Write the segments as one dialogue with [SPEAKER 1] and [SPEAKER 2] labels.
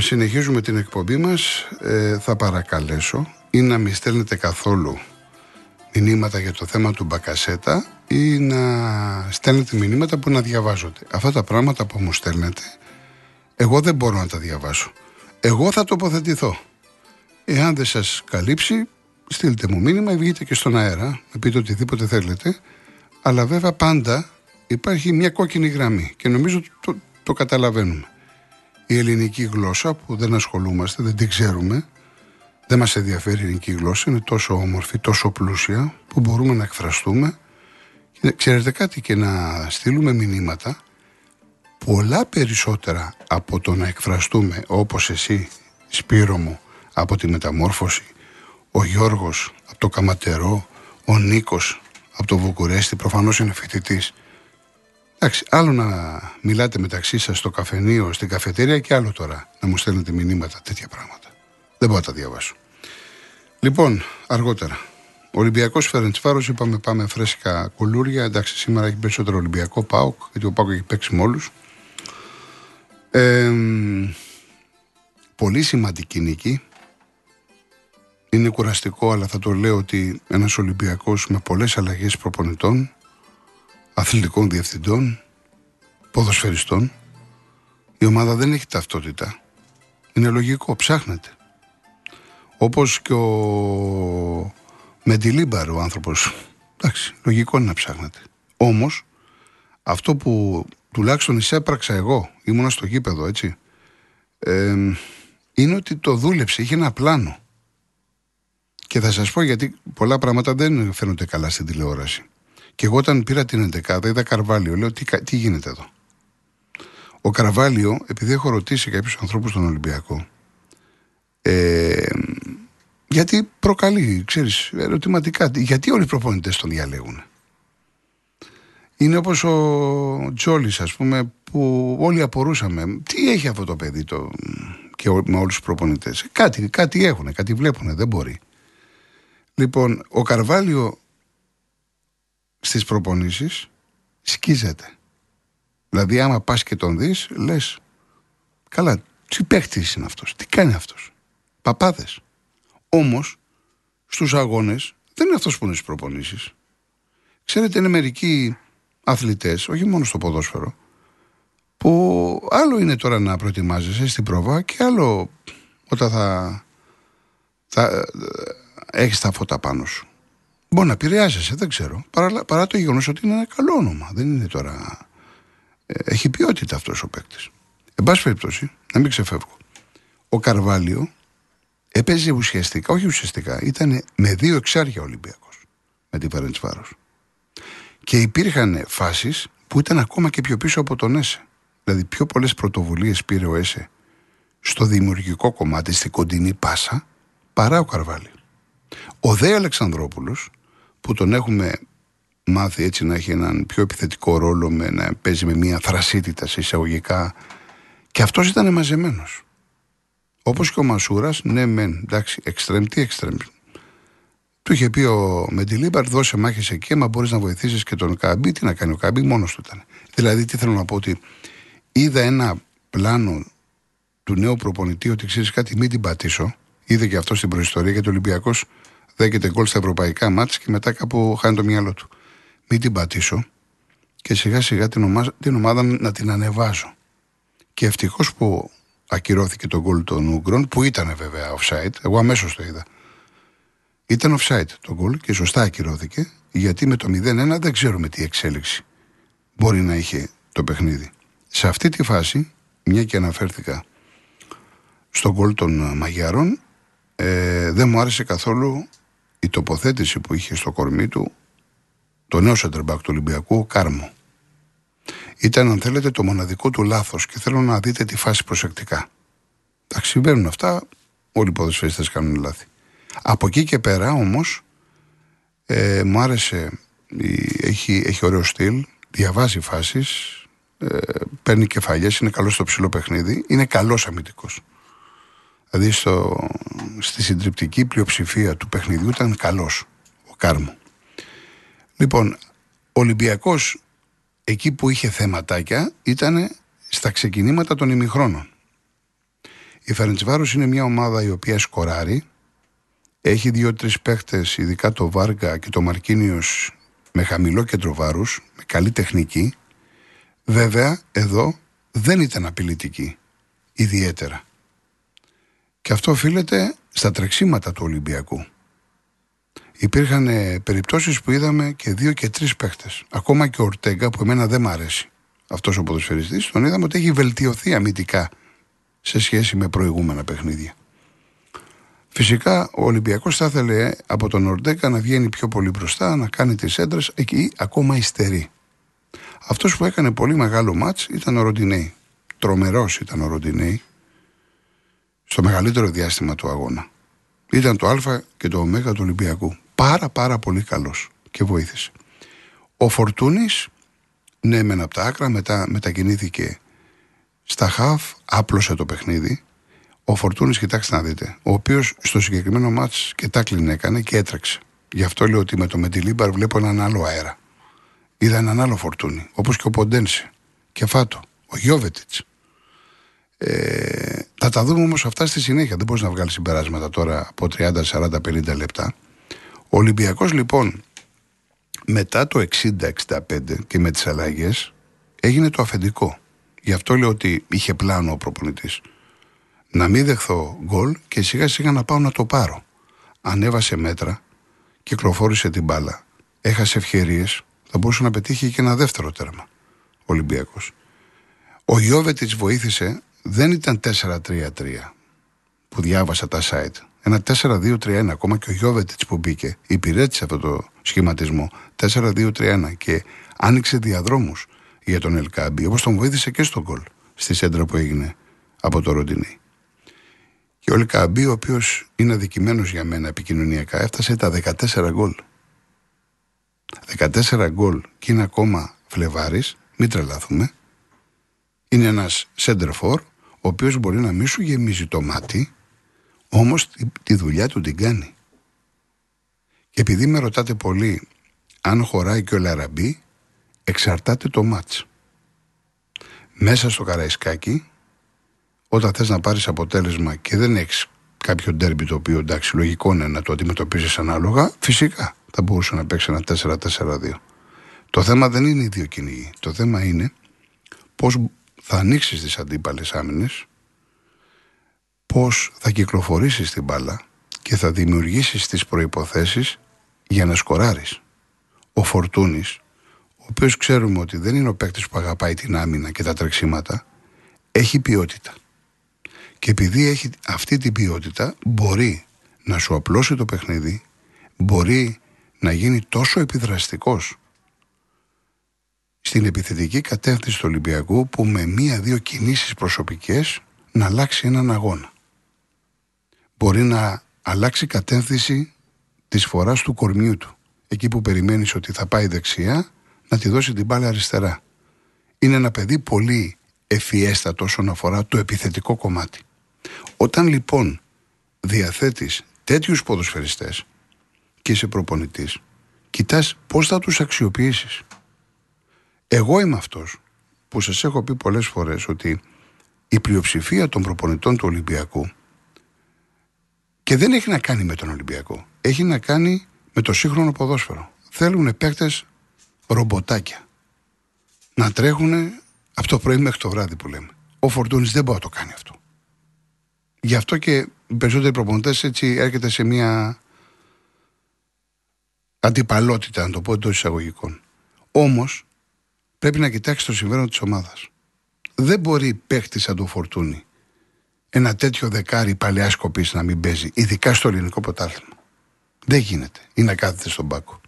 [SPEAKER 1] Λοιπόν, συνεχίζουμε την εκπομπή μας. Ε, θα παρακαλέσω ή να μην στέλνετε καθόλου μηνύματα για το θέμα του Μπακασέτα ή να στέλνετε μηνύματα που να διαβάζονται. Αυτά τα πράγματα που μου στέλνετε, εγώ δεν μπορώ να τα διαβάσω. Εγώ θα τοποθετηθώ. Εάν δεν σας καλύψει, στείλτε μου μήνυμα ή βγείτε και στον αέρα, να πείτε οτιδήποτε θέλετε. Αλλά βέβαια πάντα υπάρχει μια κόκκινη γραμμή και νομίζω το, το καταλαβαίνουμε. Η ελληνική γλώσσα που δεν ασχολούμαστε, δεν την ξέρουμε, δεν μας ενδιαφέρει η ελληνική γλώσσα, είναι τόσο όμορφη, τόσο πλούσια που μπορούμε να εκφραστούμε. Και ξέρετε κάτι και να στείλουμε μηνύματα πολλά περισσότερα από το να εκφραστούμε όπως εσύ Σπύρο μου από τη μεταμόρφωση, ο Γιώργος από το Καματερό, ο Νίκος από το Βουκουρέστι, προφανώς είναι φοιτητής. Εντάξει, άλλο να μιλάτε μεταξύ σας στο καφενείο, στην καφετέρια και άλλο τώρα να μου στέλνετε μηνύματα, τέτοια πράγματα. Δεν μπορώ να τα διαβάσω. Λοιπόν, αργότερα. Ολυμπιακός Φερεντσφάρος, είπαμε πάμε φρέσκα κουλούρια. Εντάξει, σήμερα έχει περισσότερο Ολυμπιακό Πάοκ, γιατί ο Πάοκ έχει παίξει με όλους. Ε, πολύ σημαντική νίκη. Είναι κουραστικό, αλλά θα το λέω ότι ένας Ολυμπιακός με πολλές αλλαγές προπονητών, αθλητικών διευθυντών, ποδοσφαιριστών, η ομάδα δεν έχει ταυτότητα. Είναι λογικό, ψάχνεται. Όπως και ο Μεντιλίμπαρ ο άνθρωπος. Εντάξει, λογικό είναι να ψάχνετε. Όμως, αυτό που τουλάχιστον εισέπραξα εγώ, ήμουνα στο γήπεδο έτσι, είναι ότι το δούλεψε, είχε ένα πλάνο. Και θα σας πω γιατί πολλά πράγματα δεν φαίνονται καλά στην τηλεόραση. Και εγώ όταν πήρα την 11 είδα Καρβάλιο, λέω τι, τι γίνεται εδώ; Ο Καρβάλιο, επειδή έχω ρωτήσει κάποιους ανθρώπους στον Ολυμπιακό, ε, γιατί προκαλεί, ξέρεις, ερωτηματικά. Γιατί όλοι οι προπονητές τον διαλέγουν. Είναι όπως ο Τζόλης, ας πούμε, που όλοι απορούσαμε. Τι έχει αυτό το παιδί το... και με όλους τους προπονητές; Κάτι, κάτι έχουν, κάτι βλέπουν, δεν μπορεί. Λοιπόν, ο Καρβάλιο στις προπονήσεις σκίζεται. Δηλαδή άμα πας και τον δεις, λες, καλά, τι παίχτης είναι αυτός, τι κάνει αυτός. Παπάδες. Όμως, στους αγώνες δεν είναι αυτός που είναι στις προπονήσεις. Ξέρετε, είναι μερικοί αθλητές, όχι μόνο στο ποδόσφαιρο, που άλλο είναι τώρα να προετοιμάζεσαι στην πρόβα και άλλο όταν θα, θα ε, έχεις τα φώτα πάνω σου. Μπορεί να επηρεάζεσαι, δεν ξέρω. Παρά, παρά το γεγονός ότι είναι ένα καλό όνομα. Δεν είναι τώρα. Ε, έχει ποιότητα αυτός ο παίκτης. Εν πάση περιπτώσει, να μην ξεφεύγω. Ο Καρβάλιο έπαιζε ουσιαστικά, όχι ουσιαστικά, ήταν με δύο εξάρια Ολυμπιακός με την Φαρεντσβάρο. Και υπήρχαν φάσεις που ήταν ακόμα και πιο πίσω από τον ΕΣΕ. Δηλαδή, πιο πολλές πρωτοβουλίες πήρε ο ΕΣΕ στο δημιουργικό κομμάτι, στην κοντινή πάσα, παρά ο Καρβάλη. Ο Δε Αλεξανδρόπουλος, που τον έχουμε μάθει έτσι να έχει έναν πιο επιθετικό ρόλο, με, να παίζει με μια θρασίτητα σε εισαγωγικά, και αυτός ήταν μαζεμένος. Όπως και ο Μασούρας, ναι, μεν, εντάξει, εξτρέμ, τι εξτρέμ. Του είχε πει ο Μεντιλίμπαρ, δώσε μάχες εκεί, μα μπορείς να βοηθήσεις και τον Κάμπι. Τι να κάνει ο Κάμπι, μόνος του ήταν. Δηλαδή, τι θέλω να πω, ότι είδα ένα πλάνο του νέου προπονητή ότι ξέρεις κάτι, μην την πατήσω. Είδε και αυτό στην προϊστορία γιατί ο Ολυμπιακός δέκεται γκολ στα ευρωπαϊκά μάτια και μετά κάπου χάνει το μυαλό του. Μην την πατήσω και σιγά σιγά την ομάδα, την ομάδα να την ανεβάζω. Και ευτυχώς που ακυρώθηκε το γκολ των Ούγκρων, που ήταν βέβαια offside. Εγώ αμέσως το είδα. Ήταν offside το γκολ και σωστά ακυρώθηκε, γιατί με το 0-1 δεν ξέρουμε τι εξέλιξη μπορεί να είχε το παιχνίδι. Σε αυτή τη φάση, μια και αναφέρθηκα στο γκολ των Μαγιάρων, ε, δεν μου άρεσε καθόλου η τοποθέτηση που είχε στο κορμί του το νέο σεντερμπακ του Ολυμπιακού, Κάρμο. Ήταν, αν θέλετε, το μοναδικό του λάθος και θέλω να δείτε τη φάση προσεκτικά. Τα συμβαίνουν αυτά, όλοι οι ποδοσφαιριστές κάνουν λάθη. Από εκεί και πέρα όμως, ε, μου άρεσε, έχει, έχει ωραίο στυλ, διαβάζει φάσεις, ε, παίρνει κεφαλιές, είναι καλός στο ψηλό παιχνίδι, είναι καλός αμυντικός. Δηλαδή στο, στη συντριπτική πλειοψηφία του παιχνιδιού ήταν καλός ο Κάρμο. Λοιπόν, ο Ολυμπιακός εκεί που είχε θεματάκια ήταν στα ξεκινήματα των ημιχρόνων. Η Φερεντσβάρο είναι μια ομάδα η οποία σκοράρει. Έχει δύο-τρεις παίχτες, ειδικά το Βάργα και το Μαρκίνιος, με χαμηλό κέντρο βάρους, με καλή τεχνική. Βέβαια, εδώ δεν ήταν απειλητική. Ιδιαίτερα. Και αυτό οφείλεται στα τρεξίματα του Ολυμπιακού. Υπήρχαν ε, περιπτώσεις που είδαμε και δύο και τρεις παίχτες. Ακόμα και ο Ορτέγκα που εμένα δεν μ' αρέσει αυτός ο ποδοσφαιριστής, τον είδαμε ότι έχει βελτιωθεί αμυντικά σε σχέση με προηγούμενα παιχνίδια. Φυσικά ο Ολυμπιακός θα ήθελε από τον Ορτέγκα να βγαίνει πιο πολύ μπροστά, να κάνει τις έντρες, εκεί ακόμα υστερεί. Αυτός που έκανε πολύ μεγάλο μάτς ήταν ο Ροντινέη. Τρομερός ήταν ο Ροντινέη στο μεγαλύτερο διάστημα του αγώνα. Ήταν το Α και το Ω του Ολυμπιακού. Πάρα πάρα πολύ καλός και βοήθησε. Ο Φορτούνης, ναι μεν από τα άκρα, μετά μετακινήθηκε στα χαφ, άπλωσε το παιχνίδι. Ο Φορτούνης, κοιτάξτε να δείτε, ο οποίος στο συγκεκριμένο μάτς και τάκλιν έκανε και έτρεξε. Γι' αυτό λέω ότι με το Μεντιλίμπαρ βλέπω έναν άλλο αέρα. Είδα έναν άλλο Φορτούνη, όπως και ο Ποντένσε και Φάτο, ο Γιώβετιτς. Ε, θα τα δούμε όμως αυτά στη συνέχεια. Δεν μπορείς να βγάλεις συμπεράσματα τώρα από 30, 40, 50 λεπτά. Ο Ολυμπιακός λοιπόν μετά το 60-65 και με τις αλλαγές έγινε το αφεντικό. Γι' αυτό λέω ότι είχε πλάνο ο προπονητής. Να μην δεχθώ γκολ και σιγά σιγά να πάω να το πάρω. Ανέβασε μέτρα, κυκλοφόρησε την μπάλα, έχασε ευκαιρίε, θα μπορούσε να πετύχει και ένα δεύτερο τέρμα. Ο Ολυμπιακός. Ο Γιώβετιτς βοήθησε δεν ήταν 4-3-3 που διάβασα τα site. Ένα 4-2-3-1. Ακόμα και ο Γιώβετιτς που μπήκε υπηρέτησε αυτό το σχηματισμό. 4-2-3-1 και άνοιξε διαδρόμους για τον Ελκάμπη, όπως τον βοήθησε και στον γκολ στη σέντρα που έγινε από το Ροντινί. Και ο Ελκάμπη, ο οποίος είναι αδικημένος για μένα επικοινωνιακά, έφτασε τα 14 γκολ. 14 γκολ και είναι ακόμα Φλεβάρης, μην τρελάθουμε. Είναι ένας σέντερφορ ο οποίος μπορεί να μην σου γεμίζει το μάτι, όμως τη, δουλειά του την κάνει. Και επειδή με ρωτάτε πολύ αν χωράει και ο Λαραμπή, εξαρτάται το μάτς. Μέσα στο Καραϊσκάκι, όταν θες να πάρεις αποτέλεσμα και δεν έχεις κάποιο ντέρμπι το οποίο εντάξει λογικό είναι να το αντιμετωπίζεις ανάλογα, φυσικά θα μπορούσε να παίξει ένα 4-4-2. Το θέμα δεν είναι οι δύο κυνηγοί. Το θέμα είναι πώς θα ανοίξεις τις αντίπαλες άμυνες, πώς θα κυκλοφορήσεις την μπάλα και θα δημιουργήσεις τις προποθέσει για να σκοράρεις. Ο Φορτούνης, ο οποίος ξέρουμε ότι δεν είναι ο παίκτης που αγαπάει την άμυνα και τα τρεξίματα, έχει ποιότητα. Και επειδή έχει αυτή την ποιότητα, μπορεί να σου απλώσει το παιχνίδι, μπορεί να γίνει τόσο επιδραστικός στην επιθετική κατεύθυνση του Ολυμπιακού που με μία-δύο κινήσεις προσωπικές να αλλάξει έναν αγώνα. Μπορεί να αλλάξει κατεύθυνση της φοράς του κορμιού του. Εκεί που περιμένεις ότι θα πάει δεξιά, να τη δώσει την μπάλα αριστερά. Είναι ένα παιδί πολύ ευφιέστατο όσον αφορά το επιθετικό κομμάτι. Όταν λοιπόν διαθέτεις τέτοιους ποδοσφαιριστές και είσαι προπονητής, κοιτάς πώς θα τους αξιοποιήσεις. Εγώ είμαι αυτός που σας έχω πει πολλές φορές ότι η πλειοψηφία των προπονητών του Ολυμπιακού και δεν έχει να κάνει με τον Ολυμπιακό. Έχει να κάνει με το σύγχρονο ποδόσφαιρο. Θέλουν παίκτες ρομποτάκια. Να τρέχουν από το πρωί μέχρι το βράδυ που λέμε. Ο Φορτούνης δεν μπορεί να το κάνει αυτό. Γι' αυτό και οι περισσότεροι προπονητές έτσι έρχεται σε μια αντιπαλότητα, να το πω εντός εισαγωγικών. Όμως πρέπει να κοιτάξει το συμφέρον της ομάδας. Δεν μπορεί παίχτη σαν το φορτούνι ένα τέτοιο δεκάρι παλαιά σκοπής να μην παίζει, ειδικά στο ελληνικό ποτάθλημα. Δεν γίνεται. Ή να κάθεται στον πάκο.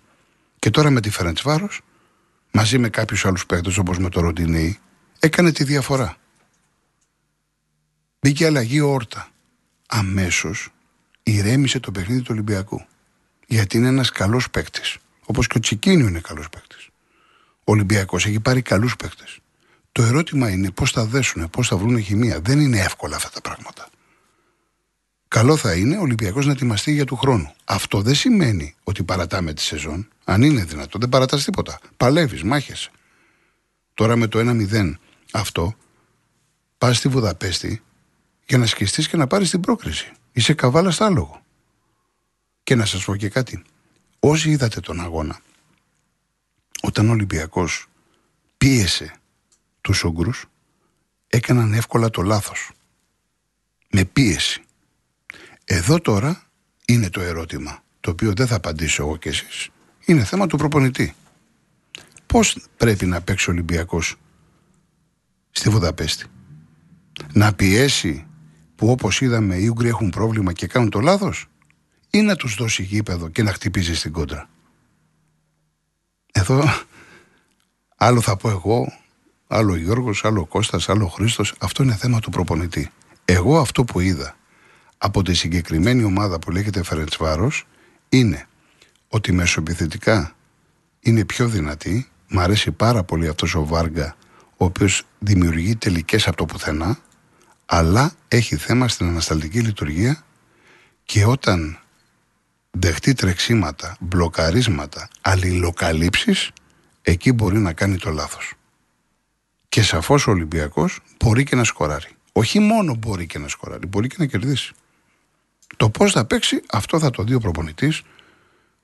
[SPEAKER 1] Και τώρα με τη Φερεντσβάρο, μαζί με κάποιους άλλους παίχτε όπως με το Ροντινέη, έκανε τη διαφορά. Μπήκε αλλαγή όρτα. Αμέσως ηρέμησε το παιχνίδι του Ολυμπιακού. Γιατί είναι ένας καλός παίκτης. Όπως και ο Τσικίνιο είναι καλός παίκτης. Ο Ολυμπιακός έχει πάρει καλούς παίκτες. Το ερώτημα είναι πώς θα δέσουν, πώς θα βρουν χημεία. Δεν είναι εύκολα αυτά τα πράγματα. Καλό θα είναι ο Ολυμπιακός να ετοιμαστεί για του χρόνου. Αυτό δεν σημαίνει ότι παρατάμε τη σεζόν. Αν είναι δυνατό, δεν παρατάς τίποτα. Παλεύεις, μάχεσαι. Τώρα με το 1-0 αυτό, πας στη Βουδαπέστη για να σκιστείς και να πάρεις την πρόκριση. Είσαι καβάλας στα άλογο. Και να σας πω και κάτι. Όσοι είδατε τον αγώνα, όταν ο Ολυμπιακός πίεσε τους Ούγκρους, έκαναν εύκολα το λάθος. Με πίεση. Εδώ τώρα είναι το ερώτημα, το οποίο δεν θα απαντήσω εγώ και εσείς. Είναι θέμα του προπονητή. Πώς πρέπει να παίξει ο Ολυμπιακός στη Βουδαπέστη; Να πιέσει που όπως είδαμε οι Ούγγροι έχουν πρόβλημα και κάνουν το λάθος; Ή να τους δώσει γήπεδο και να χτυπήσει στην κόντρα; Εδώ άλλο θα πω εγώ, άλλο ο Γιώργος, άλλο ο Κώστας, άλλο ο Χρήστος, αυτό είναι θέμα του προπονητή. Εγώ αυτό που είδα από τη συγκεκριμένη ομάδα που λέγεται Φερεντσβάρος είναι ότι μεσοεπιθετικά είναι πιο δυνατή. Μ' αρέσει πάρα πολύ αυτός ο Βάργα, ο οποίος δημιουργεί τελικές από το πουθενά, αλλά έχει θέμα στην ανασταλτική λειτουργία και όταν δεχτεί τρεξίματα, μπλοκαρίσματα, αλληλοκαλύψεις, εκεί μπορεί να κάνει το λάθος. Και σαφώς ο Ολυμπιακός μπορεί και να σκοράρει. Όχι μόνο μπορεί και να σκοράρει, μπορεί και να κερδίσει. Το πώς θα παίξει, αυτό θα το δει ο προπονητής,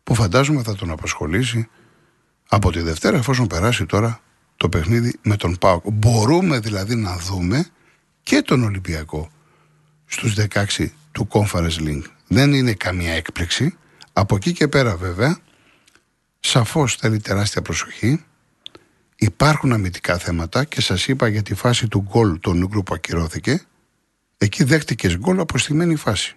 [SPEAKER 1] που φαντάζομαι θα τον απασχολήσει από τη Δευτέρα, εφόσον περάσει τώρα το παιχνίδι με τον ΠΑΟΚ. Μπορούμε δηλαδή να δούμε και τον Ολυμπιακό στους 16 του Conference Link. Δεν είναι καμία έκπληξη. Από εκεί και πέρα βέβαια, σαφώς θέλει τεράστια προσοχή. Υπάρχουν αμυντικά θέματα και σας είπα για τη φάση του γκολ των Ούγκρου που ακυρώθηκε. Εκεί δέχτηκες γκολ από στημένη φάση.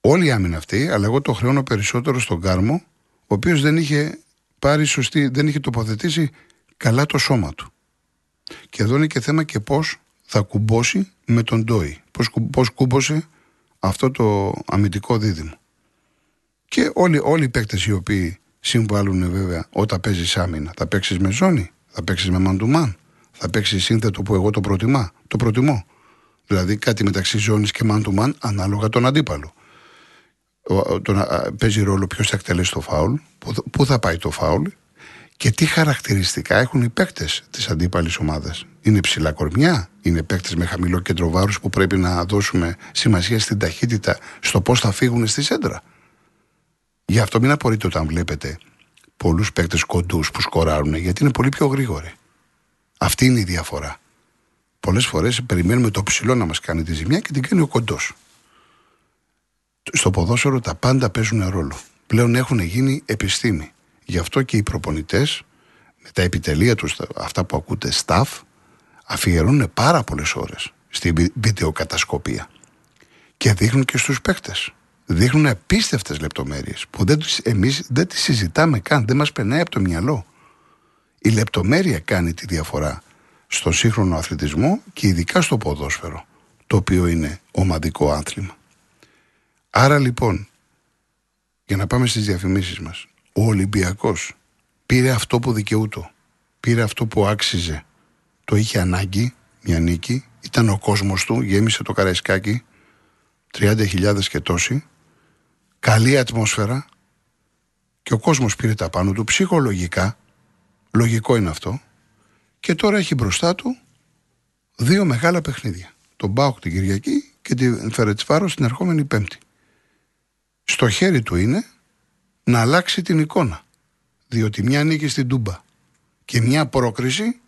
[SPEAKER 1] Όλη η άμυνα αυτή, αλλά εγώ το χρεώνω περισσότερο στον Κάρμο, ο οποίος δεν είχε πάρει σωστή, δεν είχε τοποθετήσει καλά το σώμα του. Και εδώ είναι και θέμα και πώς θα κουμπώσει με τον Ντόι. Πώς, πώς κούμπωσε αυτό το αμυντικό δίδυμο. Και όλοι, όλοι οι παίκτες οι οποίοι συμβάλλουν βέβαια όταν παίζεις άμυνα. Θα παίξεις με ζώνη, θα παίξεις με μαντουμάν, θα παίξεις σύνθετο που εγώ το προτιμά, το προτιμώ. Δηλαδή κάτι μεταξύ ζώνης και μαντουμάν ανάλογα τον αντίπαλο. Το παίζει ρόλο ποιος θα εκτελέσει το φάουλ, πού θα πάει το φάουλ και τι χαρακτηριστικά έχουν οι παίκτες της αντίπαλης ομάδας. Είναι ψηλά κορμιά, είναι παίκτες με χαμηλό κέντρο βάρους που πρέπει να δώσουμε σημασία στην ταχύτητα, στο πώς θα φύγουν στη σέντρα. Γι' αυτό μην απορείτε όταν βλέπετε πολλούς παίκτες κοντούς που σκοράρουν, γιατί είναι πολύ πιο γρήγοροι. Αυτή είναι η διαφορά. Πολλές φορές περιμένουμε το ψηλό να μας κάνει τη ζημιά και την κάνει ο κοντός. Στο ποδόσφαιρο τα πάντα παίζουν ρόλο. Πλέον έχουν γίνει επιστήμη. Γι' αυτό και οι προπονητές, με τα επιτελεία τους, αυτά που ακούτε, staff, αφιερώνουν πάρα πολλές ώρες στην βιντεοκατασκοπία. Και δείχνουν και στους παίκτες. Δείχνουν απίστευτες λεπτομέρειες που δεν, εμείς δεν τις συζητάμε καν, δεν μας περνάει από το μυαλό. Η λεπτομέρεια κάνει τη διαφορά στο σύγχρονο αθλητισμό και ειδικά στο ποδόσφαιρο, το οποίο είναι ομαδικό άθλημα. Άρα λοιπόν, για να πάμε στις διαφημίσεις μας, ο Ολυμπιακός πήρε αυτό που δικαιούτο, πήρε αυτό που άξιζε, το είχε ανάγκη, μια νίκη, ήταν ο κόσμος του, γέμισε το καραϊσκάκι, 30.000 και τόσοι, καλή ατμόσφαιρα. Και ο κόσμος πήρε τα πάνω του ψυχολογικά, λογικό είναι αυτό, και τώρα έχει μπροστά του δύο μεγάλα παιχνίδια. Τον Μπάουκ την Κυριακή και την Φερετσβάρο την ερχόμενη Πέμπτη. Στο χέρι του είναι να αλλάξει την εικόνα. Διότι μια νίκη στην Τούμπα και μια πρόκριση,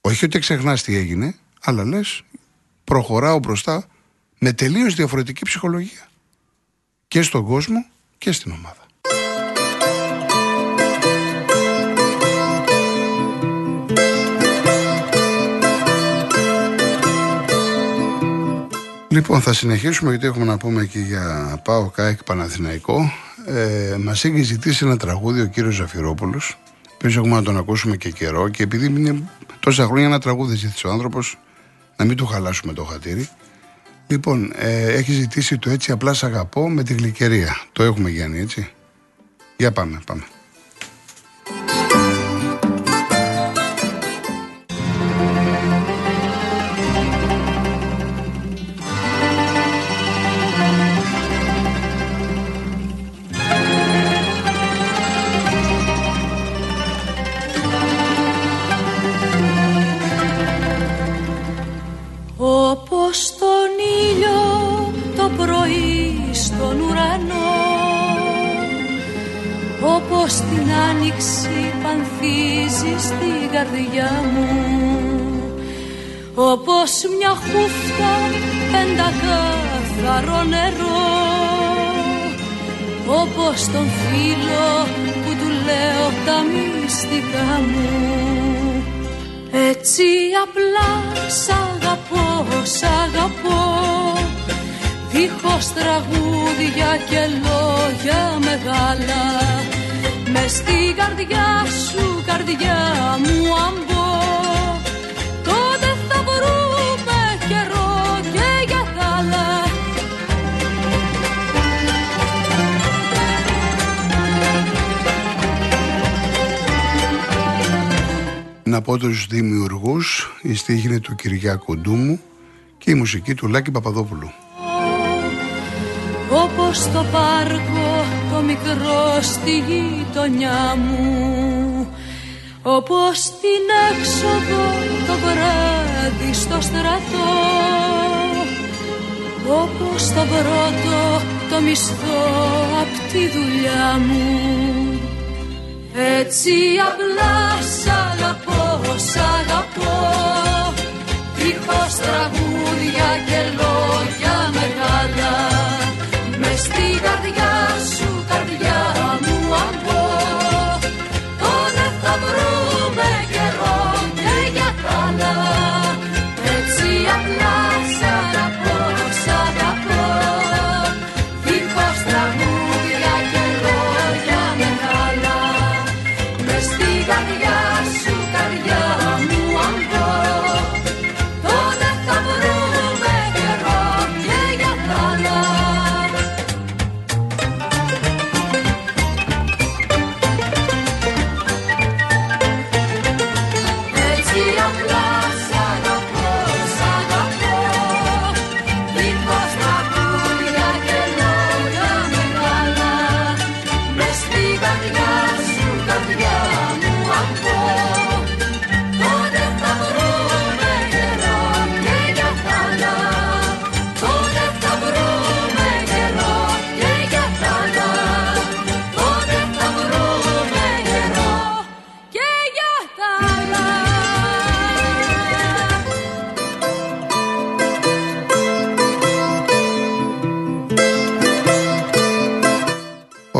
[SPEAKER 1] όχι ότι ξεχνάς τι έγινε, αλλά λες, προχωράω μπροστά με τελείως διαφορετική ψυχολογία. Και στον κόσμο και στην ομάδα. Λοιπόν, θα συνεχίσουμε γιατί έχουμε να πούμε και για ΠΑΟΚ και Παναθηναϊκό. Ε, Μας έχει ζητήσει ένα τραγούδι ο κύριος Ζαφειρόπουλος. Πίσω έχουμε να τον ακούσουμε και καιρό και επειδή είναι τόσα χρόνια ένα τραγούδι ζήτησε ο άνθρωπος, να μην του χαλάσουμε το χατήρι. Λοιπόν, ε, έχει ζητήσει το έτσι απλά σ' αγαπώ με τη γλυκερία. Το έχουμε Γιάννη, έτσι. Για πάμε, πάμε.
[SPEAKER 2] Όπως μια χούφτα πεντακάθαρο νερό. Όπως τον φίλο που του λέω τα μυστικά μου. Έτσι απλά σ' αγαπώ, σ' αγαπώ. Δίχως τραγούδια και λόγια μεγάλα. Μες στην καρδιά σου, καρδιά μου αν
[SPEAKER 1] Να πω τους δημιουργούς, η στίχη του Κυριάκου Ντούμου και η μουσική του Λάκη Παπαδόπουλου.
[SPEAKER 2] Όπως το πάρκο το μικρό στη γειτονιά μου Όπως την έξοδο το βράδυ στο στρατό Όπως το πρώτο το μισθό απ' τη δουλειά μου Έτσι απλά σ' αγαπώ, σ' αγαπώ. Δίχως τραγούδια και λόγια μεγάλα. Στην καρδιά σου,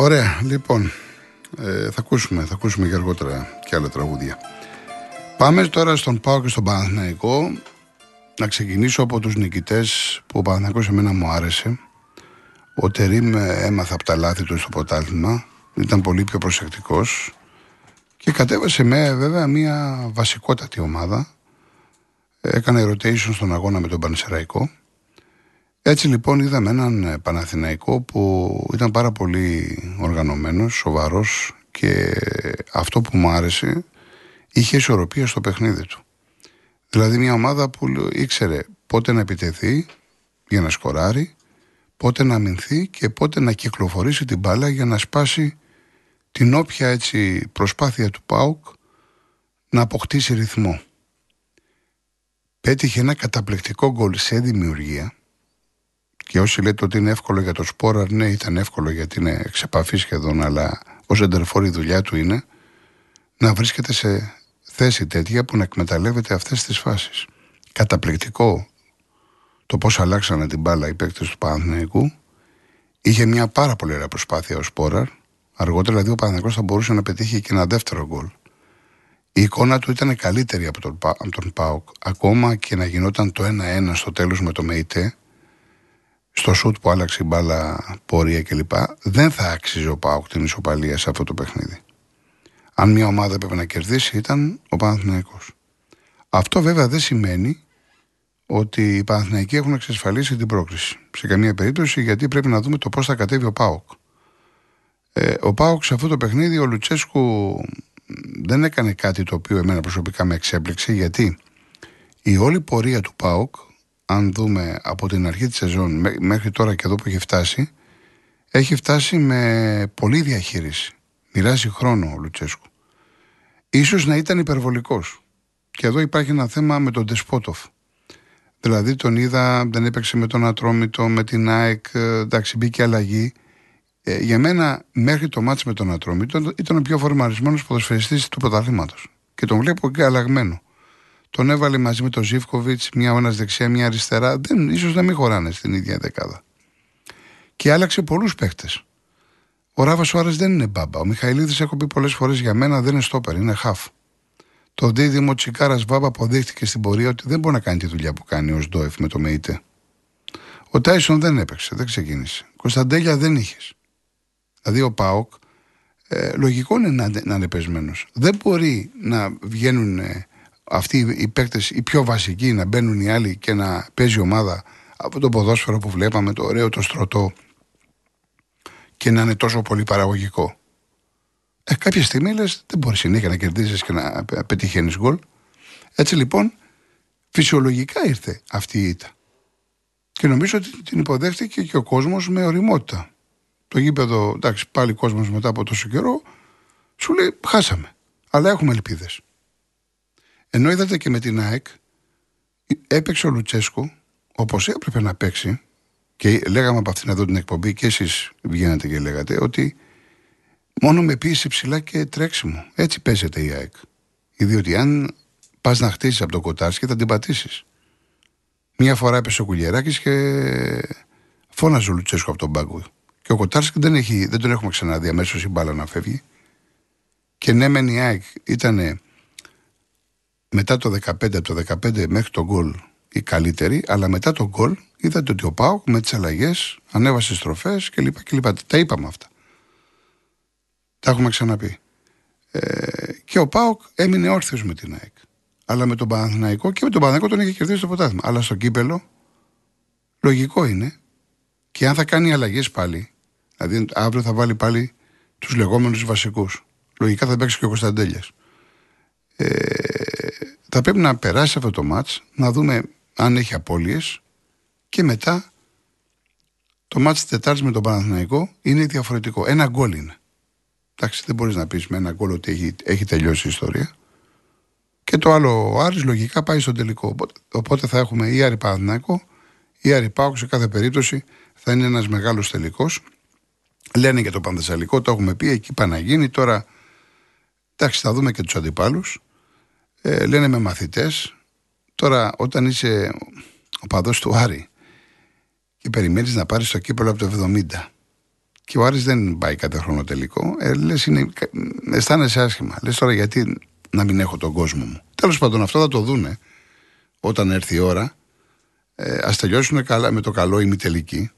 [SPEAKER 1] Ωραία, λοιπόν, ε, θα ακούσουμε, θα ακούσουμε και αργότερα και άλλα τραγούδια. Πάμε τώρα στον Πάο και στον Παναθηναϊκό. Να ξεκινήσω από τους νικητές που ο Παναθηναϊκός εμένα μου άρεσε. Ο Τερίμ ε, έμαθα από τα λάθη του στο ποτάλθημα. Ήταν πολύ πιο προσεκτικός. Και κατέβασε με βέβαια μια βασικότατη ομάδα. Έκανε rotation στον αγώνα με τον Πανσεραϊκό. Έτσι λοιπόν είδαμε έναν ε, Παναθηναϊκό που ήταν πάρα πολύ οργανωμένος, σοβαρός και αυτό που μου άρεσε είχε ισορροπία στο παιχνίδι του. Δηλαδή μια ομάδα που ήξερε πότε να επιτεθεί για να σκοράρει, πότε να αμυνθεί και πότε να κυκλοφορήσει την μπάλα για να σπάσει την όποια έτσι προσπάθεια του ΠΑΟΚ να αποκτήσει ρυθμό. Πέτυχε ένα καταπληκτικό γκολ σε δημιουργία και όσοι λέτε ότι είναι εύκολο για το Σπόραρ, ναι, ήταν εύκολο γιατί είναι εξεπαφή σχεδόν, αλλά ως εντερφόρ η δουλειά του είναι να βρίσκεται σε θέση τέτοια που να εκμεταλλεύεται αυτές τις φάσεις. Καταπληκτικό το πώς αλλάξανε την μπάλα οι παίκτες του Παναθηναϊκού. Είχε μια πάρα πολύ ωραία προσπάθεια ο Σπόραρ. Αργότερα, δηλαδή, ο Παναθηναϊκός θα μπορούσε να πετύχει και ένα δεύτερο γκολ. Η εικόνα του ήταν καλύτερη από τον, από τον Πάοκ. Ακόμα και να γινόταν το 1-1 στο τέλος με το ΜΕΙΤΕ, στο σουτ που άλλαξε η μπάλα, πορεία κλπ. Δεν θα άξιζε ο Πάοκ την ισοπαλία σε αυτό το παιχνίδι. Αν μια ομάδα έπρεπε να κερδίσει, ήταν ο Παναθηναϊκός. Αυτό βέβαια δεν σημαίνει ότι οι Παναθηναϊκοί έχουν εξασφαλίσει την πρόκληση. Σε καμία περίπτωση, γιατί πρέπει να δούμε το πώς θα κατέβει ο Πάοκ. Ε, ο Πάοκ σε αυτό το παιχνίδι, ο Λουτσέσκου δεν έκανε κάτι το οποίο εμένα προσωπικά με εξέπληξε, γιατί η όλη πορεία του ΠΑΟΚ αν δούμε από την αρχή της σεζόν μέχρι τώρα και εδώ που έχει φτάσει, έχει φτάσει με πολλή διαχείριση. Μοιράζει χρόνο ο Λουτσέσκου. Ίσως να ήταν υπερβολικός. Και εδώ υπάρχει ένα θέμα με τον Τεσπότοφ. Δηλαδή τον είδα, δεν έπαιξε με τον Ατρόμητο, με την ΑΕΚ, εντάξει μπήκε αλλαγή. Ε, για μένα, μέχρι το μάτς με τον Ατρόμη, ήταν, ήταν ο πιο φορμαρισμένος ποδοσφαιριστής του πρωταθλήματος. Και τον βλέπω και αλλαγμένο. Τον έβαλε μαζί με τον Ζήφκοβιτς, μια ένας δεξιά, μια αριστερά. Δεν, ίσως να μην χωράνε στην ίδια δεκάδα. Και άλλαξε πολλούς παίχτες. Ο Ράβα Σουάρες δεν είναι μπάμπα. Ο Μιχαηλίδης, έχω πει πολλές φορές για μένα, δεν είναι στόπερ, είναι χαφ. Το δίδυμο Τσικάρα Βάμπα αποδείχτηκε στην πορεία ότι δεν μπορεί να κάνει τη δουλειά που κάνει ω Ντόεφ με το ΜΕΙΤΕ. Ο Τάισον δεν έπαιξε, δεν ξεκίνησε. Κωνσταντέλια δεν είχες. Δηλαδή ο Πάοκ, ε, λογικό είναι να, να είναι πεσμένος. Δεν μπορεί να βγαίνουν ε, αυτοί οι παίκτες, οι πιο βασικοί, να μπαίνουν οι άλλοι και να παίζει ομάδα από το ποδόσφαιρο που βλέπαμε, το ωραίο, το στρωτό και να είναι τόσο πολύ παραγωγικό. Ε, κάποια στιγμή λες, δεν μπορείς συνέχεια να κερδίσει και να πετυχαίνεις γκολ. Έτσι λοιπόν, φυσιολογικά ήρθε αυτή η ήττα. Και νομίζω ότι την υποδέχτηκε και ο κόσμος με οριμότητα. Το γήπεδο, εντάξει, πάλι κόσμος μετά από τόσο καιρό, σου λέει χάσαμε. Αλλά έχουμε ελπίδες. Ενώ είδατε και με την ΑΕΚ, έπαιξε ο Λουτσέσκου όπως έπρεπε να παίξει, και λέγαμε από αυτήν εδώ την εκπομπή και εσείς βγαίνατε και λέγατε, ότι μόνο με πίεση ψηλά και τρέξιμο. Έτσι παίζεται η ΑΕΚ. Διότι αν πας να χτίσεις από το κοτάρσκι θα την πατήσεις. Μία φορά έπεσε ο Κουλιεράκη και φώναζε ο Λουτσέσκο από τον πάγκο. Και ο Κοτάρσκι δεν, έχει, δεν τον έχουμε ξαναδεί αμέσως η μπάλα να φεύγει. Και ναι, μεν η ΑΕΚ ήταν μετά το 15, από το 15 μέχρι το γκολ η καλύτερη, αλλά μετά το γκολ είδατε ότι ο Πάοκ με τις αλλαγές ανέβασε στροφές κλπ. Τα είπαμε αυτά. Τα έχουμε ξαναπεί. Ε, και ο Πάοκ έμεινε όρθιος με την ΑΕΚ. Αλλά με τον Παναθηναϊκό και με τον Παναθηναϊκό τον είχε κερδίσει το ποτάθλημα. Αλλά στο κύπελο, λογικό είναι. Και αν θα κάνει αλλαγές πάλι, δηλαδή αύριο θα βάλει πάλι τους λεγόμενους βασικούς. Λογικά θα παίξει και ο Κωνσταντέλιας. Ε, θα πρέπει να περάσει αυτό το μάτς, να δούμε αν έχει απώλειες και μετά το μάτς της Τετάρτης με τον Παναθηναϊκό είναι διαφορετικό. Ένα γκολ είναι. Εντάξει, δεν μπορείς να πεις με ένα γκολ ότι έχει, έχει τελειώσει η ιστορία. Και το άλλο, ο Άρης λογικά πάει στον τελικό. Οπότε, θα έχουμε ή Άρη Παναθηναϊκό ή Άρη Πάοκ σε κάθε περίπτωση θα είναι ένας μεγάλος τελικός. Λένε και το Πανθεσσαλικό, το έχουμε πει, εκεί πάει να γίνει. Τώρα, εντάξει, θα δούμε και τους αντιπάλους. Ε, λένε με μαθητές. Τώρα, όταν είσαι ο παδός του Άρη και περιμένεις να πάρεις το κύπελο από το 70 και ο Άρης δεν πάει κάθε χρόνο τελικό, ε, λες είναι, αισθάνεσαι άσχημα. Λες τώρα γιατί να μην έχω τον κόσμο μου. Τέλος πάντων αυτό θα το δούνε όταν έρθει η ώρα. Ε, ας τελειώσουν καλά, με το καλό ημιτελική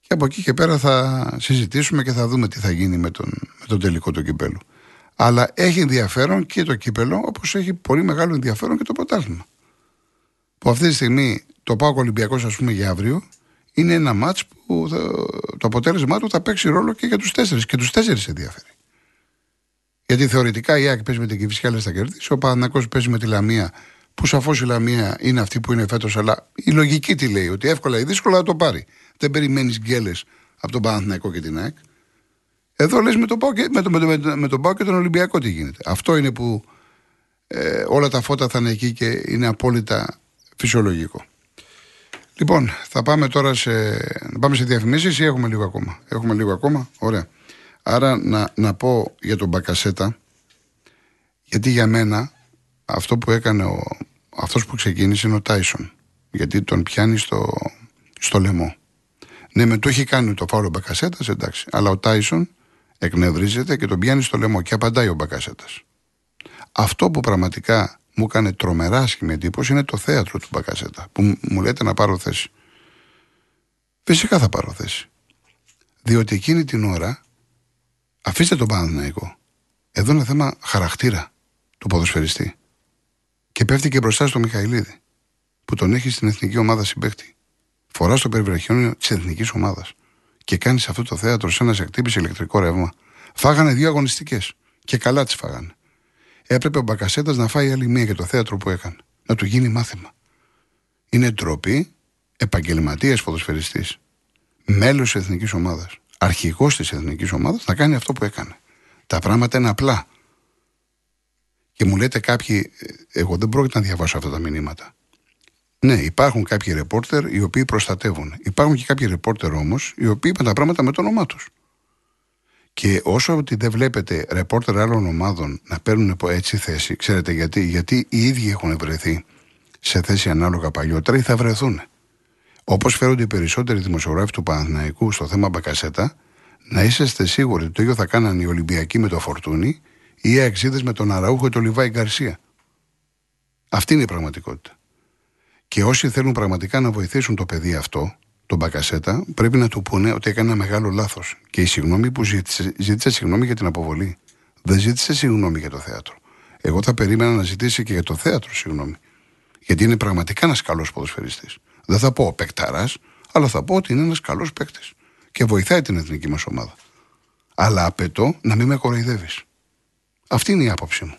[SPEAKER 1] και από εκεί και πέρα θα συζητήσουμε και θα δούμε τι θα γίνει με τον, με τον τελικό του κυπέλου. Αλλά έχει ενδιαφέρον και το κύπελο, όπως έχει πολύ μεγάλο ενδιαφέρον και το πρωτάθλημα. Που αυτή τη στιγμή το Πάο Ολυμπιακός, ας πούμε, για αύριο, είναι ένα μάτς που το αποτέλεσμά του θα παίξει ρόλο και για τους τέσσερις. Και τους τέσσερις ενδιαφέρει. Γιατί θεωρητικά η ΑΕΚ παίζει με την Κυφυσιά, αλλά θα κερδίσει. Ο Παναναναϊκό παίζει με τη Λαμία, που σαφώς η Λαμία είναι αυτή που είναι φέτος, αλλά η λογική τι λέει, ότι εύκολα ή δύσκολα θα το πάρει. Δεν περιμένεις γκέλες από τον Παναθηναϊκό και την ΑΕΚ. Εδώ λες με τον Πάο και, με το, με το, με τον, και τον Ολυμπιακό τι γίνεται. Αυτό είναι που ε, όλα τα φώτα θα είναι εκεί και είναι απόλυτα φυσιολογικό. Λοιπόν, θα πάμε τώρα σε, να πάμε σε διαφημίσεις ή έχουμε λίγο ακόμα; Έχουμε λίγο ακόμα, ωραία. Άρα να, να πω για τον Μπακασέτα, γιατί για μένα αυτό που έκανε ο, αυτός που ξεκίνησε είναι ο Τάισον. Γιατί τον πιάνει στο, στο λαιμό. Ναι, με το έχει κάνει το φάουλο Μπακασέτας, εντάξει. Αλλά ο Τάισον εκνευρίζεται και τον πιάνει στο λαιμό και απαντάει ο Μπακασέτα. Αυτό που πραγματικά μου έκανε τρομερά άσχημη εντύπωση είναι το θέατρο του Μπακασέτα. Που μου λέτε να πάρω θέση. Φυσικά θα πάρω θέση. Διότι εκείνη την ώρα, αφήστε τον Παναθηναϊκό. Εδώ είναι θέμα χαρακτήρα του ποδοσφαιριστή. Και πέφτει και μπροστά στο Μιχαηλίδη, που τον έχει στην εθνική ομάδα συμπέχτη. Φορά στο περιβραχιόνιο της εθνικής ομάδας και κάνει αυτό το θέατρο σαν να σε χτύπησε ηλεκτρικό ρεύμα. Φάγανε δύο αγωνιστικές. Και καλά τις φάγανε. Έπρεπε ο Μπακασέτας να φάει άλλη μία για το θέατρο που έκανε. Να του γίνει μάθημα. Είναι ντροπή επαγγελματίας ποδοσφαιριστής. Μέλος της εθνικής ομάδας. Αρχηγός της εθνικής ομάδας να κάνει αυτό που έκανε. Τα πράγματα είναι απλά. Και μου λέτε κάποιοι, εγώ δεν πρόκειται να διαβάσω αυτά τα μηνύματα. Ναι, υπάρχουν κάποιοι ρεπόρτερ οι οποίοι προστατεύουν. Υπάρχουν και κάποιοι ρεπόρτερ όμως οι οποίοι είπαν τα πράγματα με το όνομά τους. Και όσο ότι δεν βλέπετε ρεπόρτερ άλλων ομάδων να παίρνουν έτσι θέση, ξέρετε γιατί, γιατί οι ίδιοι έχουν βρεθεί σε θέση ανάλογα παλιότερα ή θα βρεθούν. Όπως φέρονται οι περισσότεροι δημοσιογράφοι του Παναθηναϊκού στο θέμα Μπακασέτα, να είσαστε σίγουροι ότι το ίδιο θα κάνανε οι Ολυμπιακοί με το Φορτούνι ή οι Αξίδε με τον Αραούχο και τον Λιβάη Γκαρσία. Αυτή είναι η πραγματικότητα. Και όσοι θέλουν πραγματικά να βοηθήσουν το παιδί αυτό, τον Μπακασέτα, πρέπει να του πούνε ότι έκανε ένα μεγάλο λάθος. Και η συγγνώμη που ζήτησε, ζήτησε συγγνώμη για την αποβολή. Δεν ζήτησε συγγνώμη για το θέατρο. Εγώ θα περίμενα να ζητήσει και για το θέατρο συγγνώμη. Γιατί είναι πραγματικά ένας καλός ποδοσφαιριστής. Δεν θα πω παικταράς, αλλά θα πω ότι είναι ένας καλός παίκτης. Και βοηθάει την εθνική μας ομάδα. Αλλά απαιτώ να μην με κοροϊδεύεις. Αυτή είναι η άποψή μου.